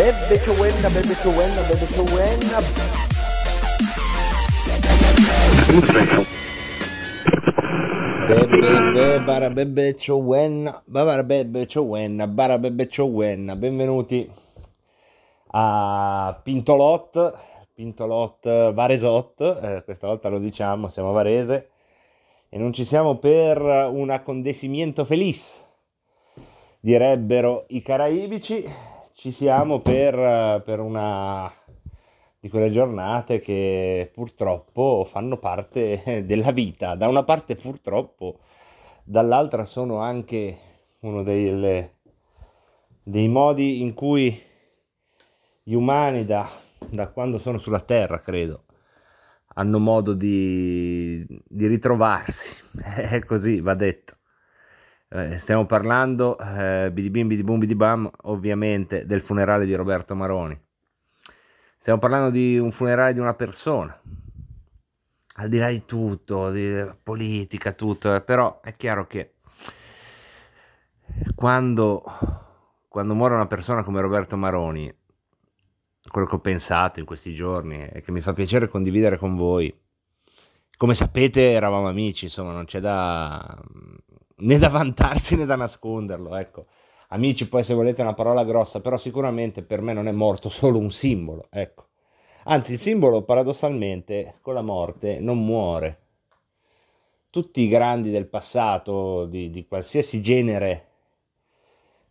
Bebe Chowena, Bebe Chowena, Bebe Chowena. Bebe Bebara Bebe Chowena, Bebara Bebe Chowena, Bara Bebe Chowena. Benvenuti a Pintolot, Pintolot Varesot, eh, questa volta lo diciamo, siamo a Varese e non ci siamo per un accondescimento feliz, direbbero i caraibici, ci siamo per, per una di quelle giornate che purtroppo fanno parte della vita, da una parte purtroppo, dall'altra sono anche uno delle, dei modi in cui gli umani da, da quando sono sulla Terra, credo, hanno modo di, di ritrovarsi, è così, va detto. Eh, stiamo parlando, eh, bidibim bidibum bidibam, ovviamente del funerale di Roberto Maroni. Stiamo parlando di un funerale di una persona, al di là di tutto, di politica, tutto, eh, però è chiaro che quando, quando muore una persona come Roberto Maroni, quello che ho pensato in questi giorni e che mi fa piacere condividere con voi. Come sapete eravamo amici, insomma non c'è da né da vantarsi né da nasconderlo, ecco. Amici poi se volete una parola grossa, però sicuramente per me non è morto solo un simbolo, ecco. Anzi il simbolo paradossalmente con la morte non muore. Tutti i grandi del passato, di, di qualsiasi genere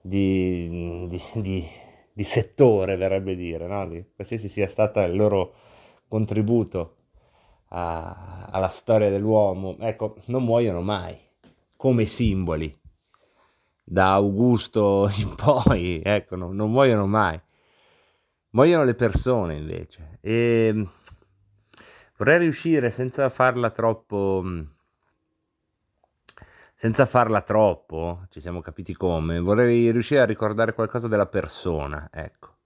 di, di, di settore, verrebbe dire, no? di qualsiasi sia stato il loro contributo a, alla storia dell'uomo, ecco, non muoiono mai come simboli. Da Augusto in poi, ecco, no, non muoiono mai. Muoiono le persone invece. E vorrei riuscire senza farla troppo senza farla troppo, ci siamo capiti come, vorrei riuscire a ricordare qualcosa della persona, ecco.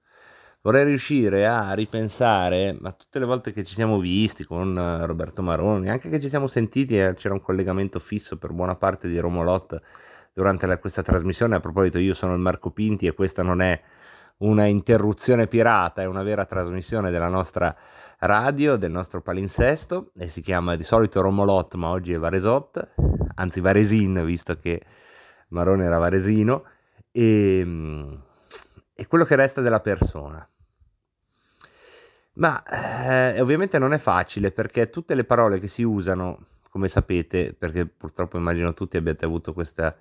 Vorrei riuscire a ripensare a tutte le volte che ci siamo visti con eh, Roberto Maroni, anche che ci siamo sentiti e c'era un collegamento fisso per buona parte di Romolot durante la, questa trasmissione. A proposito, io sono il Marco Pinti e questa non è una interruzione pirata, è una vera trasmissione della nostra radio, del nostro palinsesto e si chiama di solito Romolot, ma oggi è Varesot anzi Varesin, visto che Marone era varesino, e, e quello che resta della persona. Ma eh, ovviamente non è facile perché tutte le parole che si usano, come sapete, perché purtroppo immagino tutti abbiate avuto questa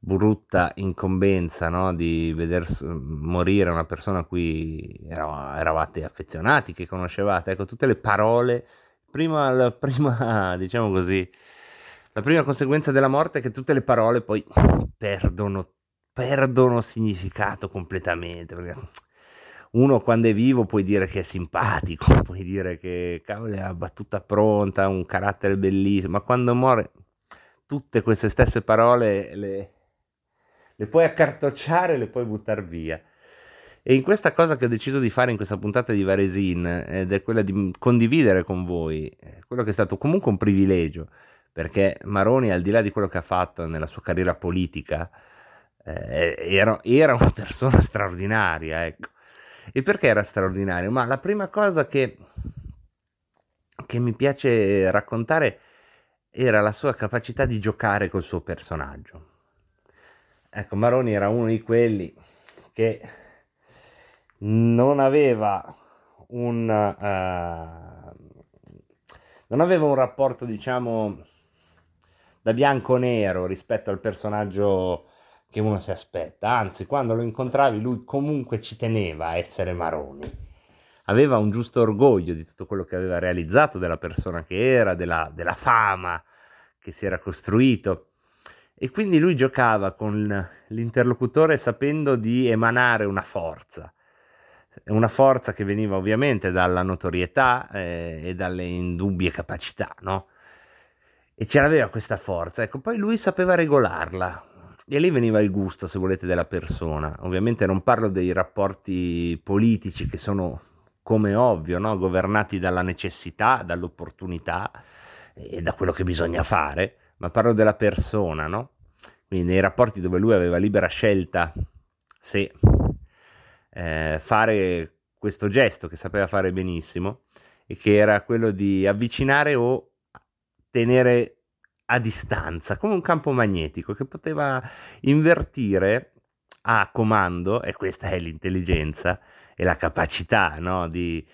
brutta incombenza no? di veder morire una persona a cui eravate affezionati, che conoscevate, ecco, tutte le parole, prima, prima diciamo così, la prima conseguenza della morte è che tutte le parole poi perdono, perdono significato completamente. Perché uno quando è vivo puoi dire che è simpatico, puoi dire che cavolo è una battuta pronta, un carattere bellissimo, ma quando muore tutte queste stesse parole le, le puoi accartocciare, le puoi buttare via. E in questa cosa che ho deciso di fare in questa puntata di Varesin, ed è quella di condividere con voi, quello che è stato comunque un privilegio, perché Maroni, al di là di quello che ha fatto nella sua carriera politica, eh, era, era, una persona straordinaria, ecco. E perché era straordinario? Ma la prima cosa che, che mi piace raccontare era la sua capacità di giocare col suo personaggio. Ecco, Maroni era uno di quelli che non aveva un, uh, non aveva un rapporto, diciamo, da bianco-nero rispetto al personaggio che uno si aspetta. Anzi, quando lo incontravi, lui comunque ci teneva a essere Maroni. Aveva un giusto orgoglio di tutto quello che aveva realizzato, della persona che era, della, della fama che si era costruito. E quindi lui giocava con l'interlocutore sapendo di emanare una forza, una forza che veniva ovviamente dalla notorietà eh, e dalle indubbie capacità, no? E ce l'aveva questa forza, ecco, poi lui sapeva regolarla. E lì veniva il gusto, se volete, della persona. Ovviamente non parlo dei rapporti politici che sono, come ovvio, no? governati dalla necessità, dall'opportunità e da quello che bisogna fare, ma parlo della persona, no? Quindi nei rapporti dove lui aveva libera scelta se eh, fare questo gesto che sapeva fare benissimo e che era quello di avvicinare o tenere a distanza, come un campo magnetico che poteva invertire a comando, e questa è l'intelligenza e la capacità no, di,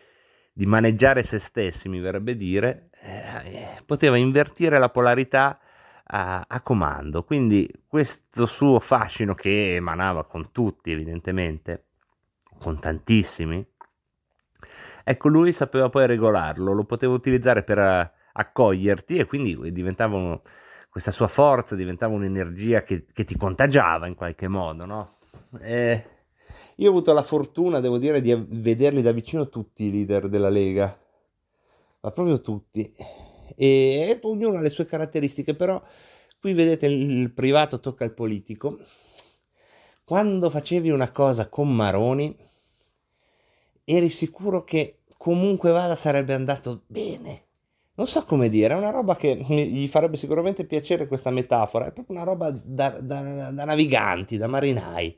di, maneggiare se stessi, mi verrebbe dire, eh, poteva invertire la polarità a, a, comando. Quindi questo suo fascino che emanava con tutti, evidentemente, con tantissimi, ecco lui sapeva poi regolarlo, lo poteva utilizzare per eh, accoglierti e quindi diventava questa sua forza diventava un'energia che, che, ti contagiava in qualche modo, no? E io ho avuto la fortuna, devo dire, di vederli da vicino tutti i leader della Lega, ma proprio tutti. E ognuno ha le sue caratteristiche, però qui vedete il privato tocca il politico. Quando facevi una cosa con Maroni, eri sicuro che comunque vada sarebbe andato bene. Non so come dire, è una roba che gli farebbe sicuramente piacere questa metafora, è proprio una roba da, da, da naviganti, da marinai.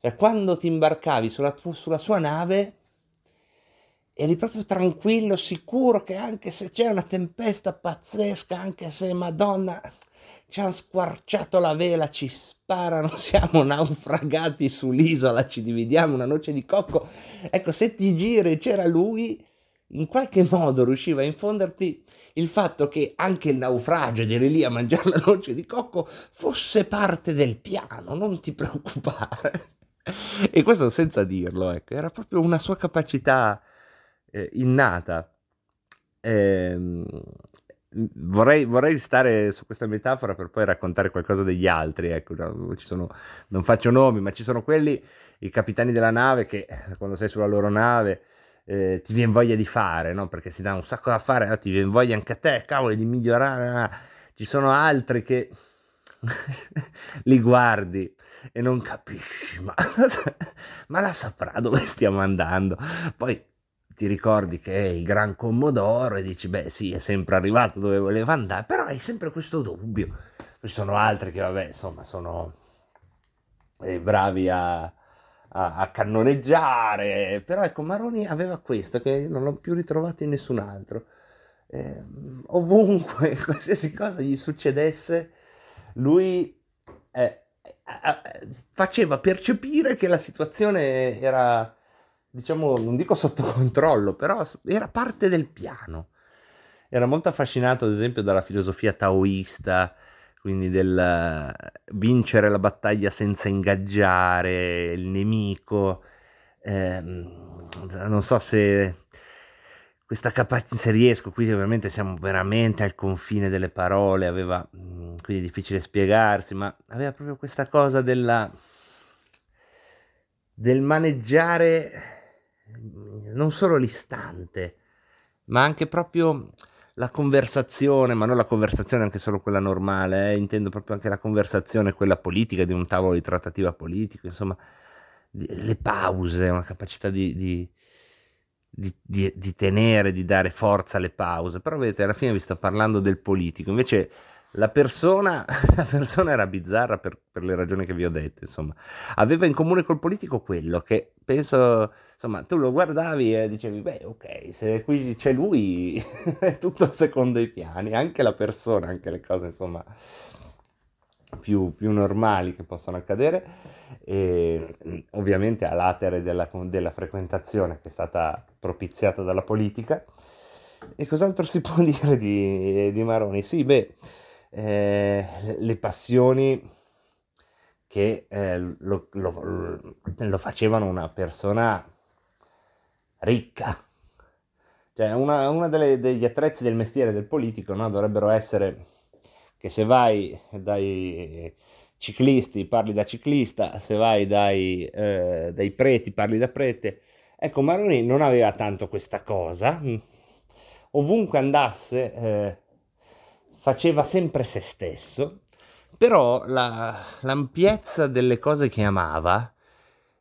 Cioè, quando ti imbarcavi sulla, sulla sua nave, eri proprio tranquillo, sicuro che anche se c'è una tempesta pazzesca, anche se Madonna ci hanno squarciato la vela, ci sparano, siamo naufragati sull'isola, ci dividiamo una noce di cocco. Ecco, se ti giri c'era lui, in qualche modo riusciva a infonderti il fatto che anche il naufragio di lì a mangiare la noce di cocco fosse parte del piano, non ti preoccupare. e questo senza dirlo, ecco, era proprio una sua capacità eh, innata. Eh, vorrei, vorrei, stare su questa metafora per poi raccontare qualcosa degli altri. Ecco, sono, non faccio nomi, ma ci sono quelli, i capitani della nave, che quando sei sulla loro nave eh, ti viene voglia di fare, no? perché si dà un sacco da fare, no? ti viene voglia anche a te, cavolo, di migliorare. Ci sono altri che li guardi e non capisci, ma, ma la saprà dove stiamo andando. Poi ti ricordi che è il gran Commodoro e dici, beh sì, è sempre arrivato dove voleva andare, però hai sempre questo dubbio. Ci sono altri che, vabbè, insomma, sono eh, bravi a, a, a, cannoneggiare, però ecco, Maroni aveva questo che non l'ho più ritrovato in nessun altro. Eh, ovunque, qualsiasi cosa gli succedesse, lui eh, faceva percepire che la situazione era diciamo, non dico sotto controllo, però era parte del piano. Era molto affascinato, ad esempio, dalla filosofia taoista, quindi del vincere la battaglia senza ingaggiare il nemico. Eh, non so se questa capacità, se riesco, qui ovviamente siamo veramente al confine delle parole, aveva, mm, quindi è difficile spiegarsi, ma aveva proprio questa cosa della, del maneggiare non solo l'istante, ma anche proprio la conversazione, ma non la conversazione anche solo quella normale, eh, intendo proprio anche la conversazione, quella politica, di un tavolo di trattativa politico, insomma, di, le pause, una capacità di, di, di, di tenere, di dare forza alle pause. Però vedete, alla fine vi sto parlando del politico, invece la persona, la persona era bizzarra per, per, le ragioni che vi ho detto, insomma. Aveva in comune col politico quello che penso, insomma, tu lo guardavi e dicevi, beh, ok, se qui c'è lui è tutto secondo i piani, anche la persona, anche le cose, insomma, più, più normali che possono accadere. E ovviamente a latere della, della frequentazione che è stata propiziata dalla politica. E cos'altro si può dire di, di Maroni? Sì, beh eh, le passioni che eh, lo, lo, lo, facevano una persona ricca. Cioè, una, una delle, degli attrezzi del mestiere del politico no, dovrebbero essere che se vai dai ciclisti parli da ciclista, se vai dai, eh, dai preti parli da prete, Ecco, Maroni non aveva tanto questa cosa, ovunque andasse eh, faceva sempre se stesso, però la, l'ampiezza delle cose che amava,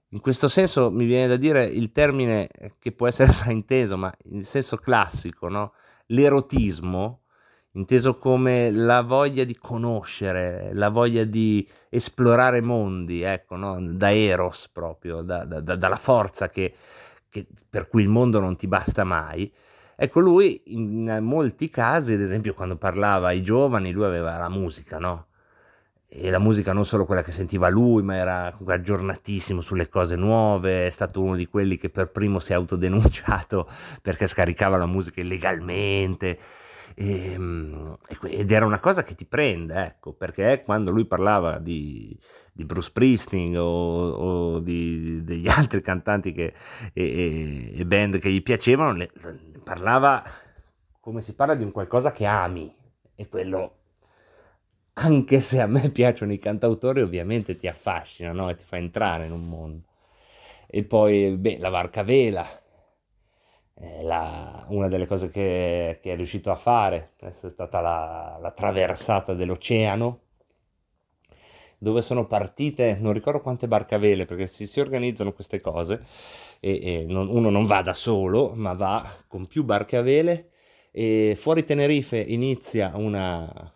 in questo senso mi viene da dire il termine che può essere frainteso, ma in senso classico, no? l'erotismo, inteso come la voglia di conoscere, la voglia di esplorare mondi, ecco, no? da Eros proprio, da, da, da, dalla forza che, che, per cui il mondo non ti basta mai. Ecco, lui in molti casi, ad esempio quando parlava ai giovani, lui aveva la musica, no? E la musica non solo quella che sentiva lui, ma era aggiornatissimo sulle cose nuove, è stato uno di quelli che per primo si è autodenunciato perché scaricava la musica illegalmente e, ehm, ed era una cosa che ti prende, ecco, perché quando lui parlava di, di Bruce Springsteen o, o di, degli altri cantanti che, e, e, band che gli piacevano, parlava come si parla di un qualcosa che ami e quello anche se a me piacciono i cantautori, ovviamente ti affascina no? e ti fa entrare in un mondo. E poi, beh, la barca vela, la, una delle cose che, che, è riuscito a fare è stata la, la, traversata dell'oceano dove sono partite non ricordo quante barcavele perché si, si organizzano queste cose e, e non, uno non va da solo ma va con più barcavele e fuori Tenerife inizia una,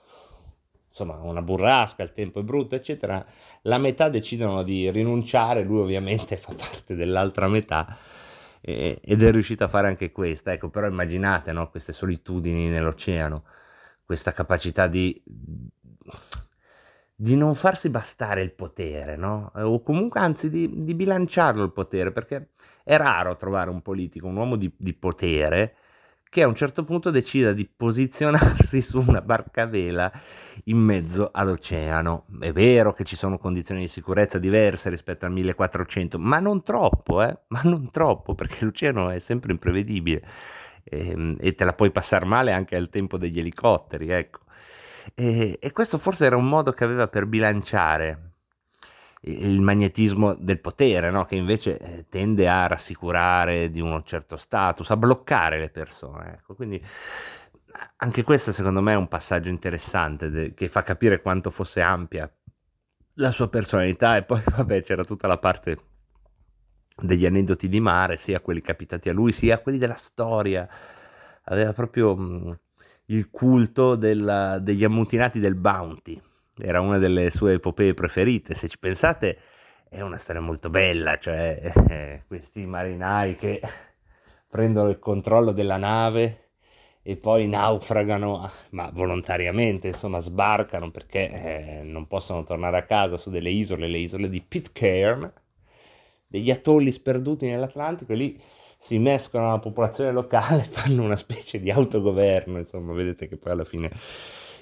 insomma, una burrasca, il tempo è brutto, eccetera. La metà decidono di rinunciare, lui ovviamente fa parte dell'altra metà ed è riuscito a fare anche questa. Ecco, però immaginate no? queste solitudini nell'oceano, questa capacità di, di non farsi bastare il potere, no? o comunque anzi di, di, bilanciarlo il potere, perché è raro trovare un politico, un uomo di, di potere che a un certo punto decida di posizionarsi su una barca a vela in mezzo all'oceano. È vero che ci sono condizioni di sicurezza diverse rispetto al 1400, ma non troppo, eh? ma non troppo, perché l'oceano è sempre imprevedibile e, ehm, e te la puoi passare male anche al tempo degli elicotteri, ecco. E, e questo forse era un modo che aveva per bilanciare il magnetismo del potere, no? che invece eh, tende a rassicurare di un certo status, a bloccare le persone. Ecco. Quindi anche questo secondo me è un passaggio interessante de- che fa capire quanto fosse ampia la sua personalità e poi vabbè c'era tutta la parte degli aneddoti di mare, sia quelli capitati a lui, sia quelli della storia. Aveva proprio il culto della, degli ammutinati del Bounty era una delle sue epopee preferite. Se ci pensate, è una storia molto bella, cioè eh, questi marinai che prendono il controllo della nave e poi naufragano, ma volontariamente, insomma, sbarcano perché eh, non possono tornare a casa su delle isole, le isole di Pitcairn, degli atolli sperduti nell'Atlantico e lì si mescolano alla popolazione locale, fanno una specie di autogoverno, insomma, vedete che poi alla fine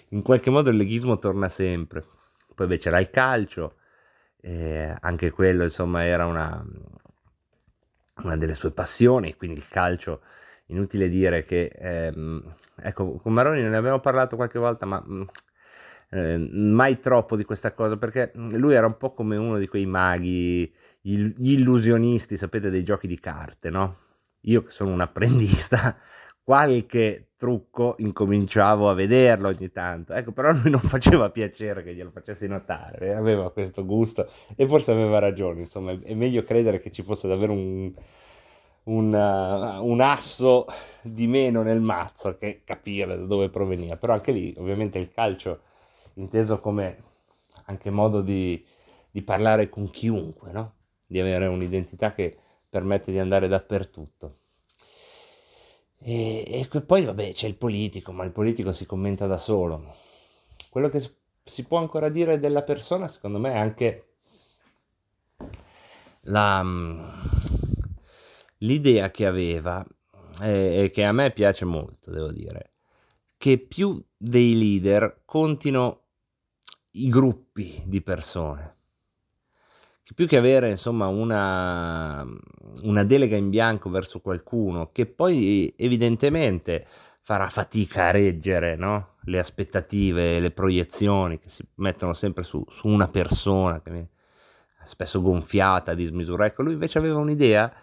in qualche modo il leghismo torna sempre. Poi beh, c'era il calcio, eh, anche quello insomma era una, una, delle sue passioni, quindi il calcio, inutile dire che, ehm, ecco, con Maroni ne abbiamo parlato qualche volta, ma mm, eh, mai troppo di questa cosa, perché lui era un po' come uno di quei maghi, gli illusionisti, sapete, dei giochi di carte, no? Io che sono un apprendista, qualche trucco incominciavo a vederlo ogni tanto. Ecco, però a lui non faceva piacere che glielo facessi notare, aveva questo gusto e forse aveva ragione, insomma, è meglio credere che ci fosse davvero un, un, uh, un asso di meno nel mazzo che capire da dove proveniva. Però anche lì, ovviamente, il calcio inteso come anche modo di, di parlare con chiunque, no? Di avere un'identità che permette di andare dappertutto. E, e poi vabbè c'è il politico, ma il politico si commenta da solo. Quello che si può ancora dire della persona, secondo me, è anche la, mm, l'idea che aveva, e che a me piace molto, devo dire, che più dei leader contino i gruppi di persone che più che avere insomma una, una delega in bianco verso qualcuno che poi evidentemente farà fatica a reggere no? le aspettative, le proiezioni che si mettono sempre su, su una persona che spesso gonfiata, a dismisura. Ecco, lui invece aveva un'idea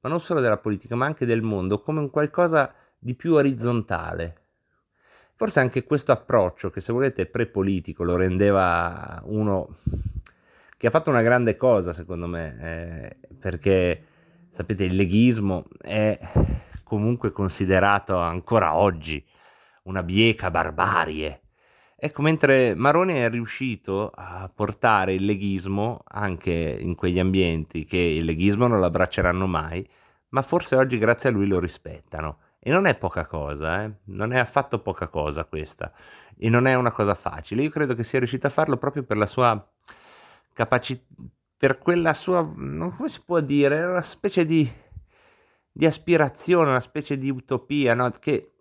ma non solo della politica, ma anche del mondo, come un qualcosa di più orizzontale. Forse anche questo approccio, che se volete è prepolitico, lo rendeva uno che ha fatto una grande cosa, secondo me, eh, perché sapete, il leghismo è comunque considerato ancora oggi una bieca barbarie. Ecco, mentre Maroni è riuscito a portare il leghismo anche in quegli ambienti che il leghismo non l'abbracceranno mai, ma forse oggi grazie a lui lo rispettano. E non è poca cosa, eh? non è affatto poca cosa questa. E non è una cosa facile. Io credo che sia riuscito a farlo proprio per la sua capacità, per quella sua, come si può dire, una specie di, di aspirazione, una specie di utopia, no? che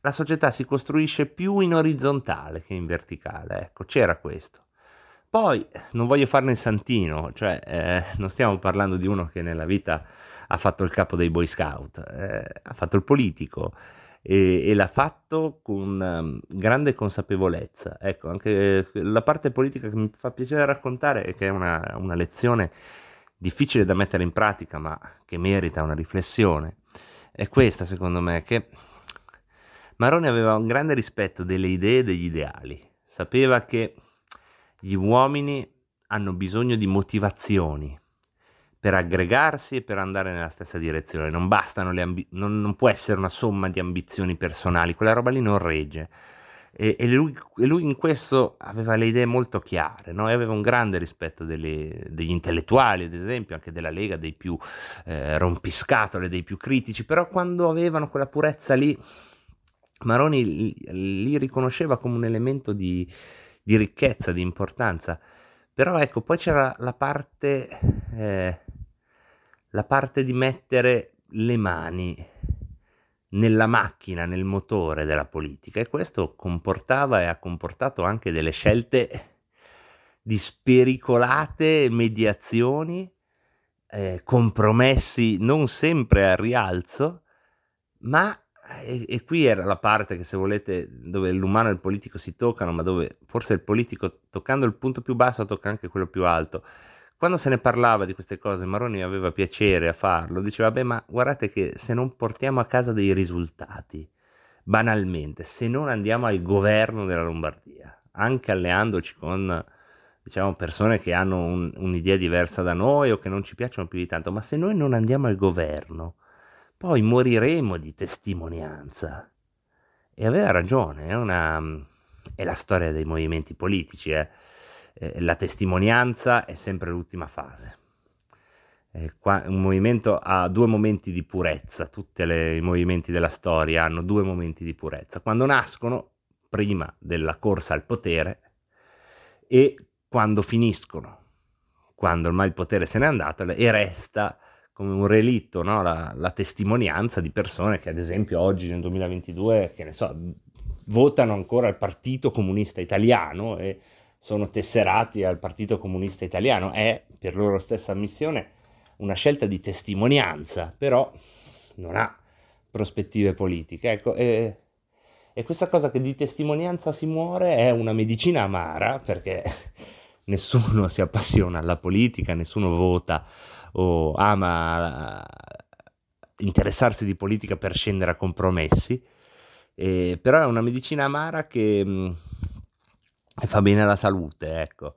la società si costruisce più in orizzontale che in verticale. Ecco, c'era questo. Poi non voglio farne il santino, cioè eh, non stiamo parlando di uno che nella vita ha fatto il capo dei Boy Scout, eh, ha fatto il politico e, e l'ha fatto con um, grande consapevolezza. Ecco, anche la parte politica che mi fa piacere raccontare e che è una, una lezione difficile da mettere in pratica, ma che merita una riflessione, è questa secondo me, che Maroni aveva un grande rispetto delle idee e degli ideali, sapeva che gli uomini hanno bisogno di motivazioni per aggregarsi e per andare nella stessa direzione. Non bastano le ambi- non, non può essere una somma di ambizioni personali, quella roba lì non regge. E, e, lui, e lui, in questo aveva le idee molto chiare, no? e aveva un grande rispetto delle, degli intellettuali, ad esempio, anche della Lega, dei più eh, rompiscatole, dei più critici, però quando avevano quella purezza lì, Maroni li, li riconosceva come un elemento di, di, ricchezza, di importanza. Però ecco, poi c'era la parte eh, la parte di mettere le mani nella macchina, nel motore della politica. E questo comportava e ha comportato anche delle scelte di spericolate mediazioni, eh, compromessi non sempre a rialzo, ma e, e, qui era la parte che se volete dove l'umano e il politico si toccano, ma dove forse il politico toccando il punto più basso tocca anche quello più alto quando se ne parlava di queste cose, Maroni aveva piacere a farlo, diceva, beh, ma guardate che se non portiamo a casa dei risultati, banalmente, se non andiamo al governo della Lombardia, anche alleandoci con diciamo, persone che hanno un, un'idea diversa da noi o che non ci piacciono più di tanto, ma se noi non andiamo al governo, poi moriremo di testimonianza. E aveva ragione, è, una, è la storia dei movimenti politici, eh eh, la testimonianza è sempre l'ultima fase. Eh, qua, un movimento ha due momenti di purezza, tutti i movimenti della storia hanno due momenti di purezza. Quando nascono, prima della corsa al potere, e quando finiscono, quando ormai il potere se n'è andato e resta come un relitto no? la, la, testimonianza di persone che ad esempio oggi nel 2022, che ne so, votano ancora il Partito Comunista Italiano e sono tesserati al Partito Comunista Italiano, è per loro stessa ammissione una scelta di testimonianza, però non ha prospettive politiche. Ecco, e, e questa cosa che di testimonianza si muore è una medicina amara perché nessuno si appassiona alla politica, nessuno vota o ama interessarsi di politica per scendere a compromessi, eh, però è una medicina amara che e fa bene alla salute, ecco.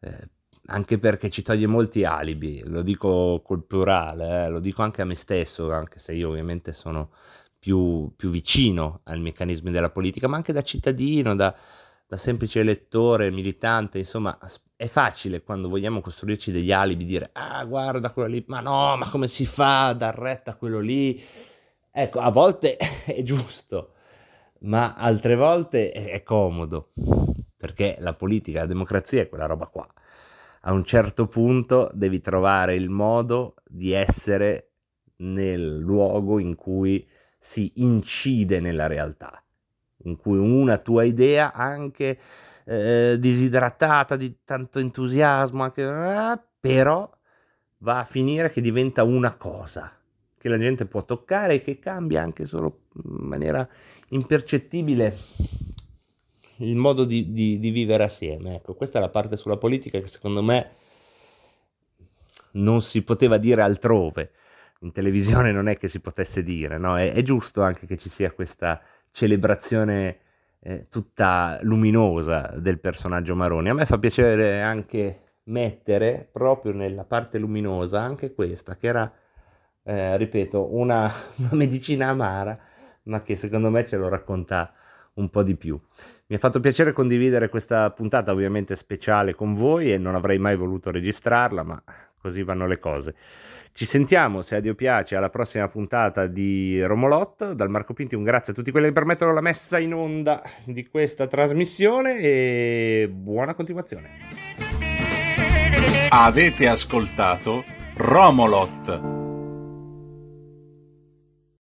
Eh, anche perché ci toglie molti alibi, lo dico col plurale, eh, lo dico anche a me stesso, anche se io ovviamente sono più, più vicino ai meccanismi della politica, ma anche da cittadino, da, da semplice elettore, militante, insomma, è facile quando vogliamo costruirci degli alibi, dire, ah guarda quello lì, ma no, ma come si fa a dar retta a quello lì? Ecco, a volte è giusto, ma altre volte è comodo perché la politica, la democrazia è quella roba qua. A un certo punto devi trovare il modo di essere nel luogo in cui si incide nella realtà, in cui una tua idea anche eh, disidratata di tanto entusiasmo, anche, eh, però va a finire che diventa una cosa che la gente può toccare e che cambia anche solo in maniera impercettibile il modo di, di, di vivere assieme. Ecco, questa è la parte sulla politica che secondo me non si poteva dire altrove. in televisione non è che si potesse dire, no? È, è giusto anche che ci sia questa celebrazione eh, tutta luminosa del personaggio Maroni. A me fa piacere anche mettere proprio nella parte luminosa anche questa, che era, eh, ripeto, una, una medicina amara, ma che secondo me ce lo racconta un po' di più. Mi ha fatto piacere condividere questa puntata ovviamente speciale con voi e non avrei mai voluto registrarla, ma così vanno le cose. Ci sentiamo, se a Dio piace, alla prossima puntata di Romolot. Dal Marco Pinti un grazie a tutti quelli che permettono la messa in onda di questa trasmissione e buona continuazione. Avete ascoltato Romolot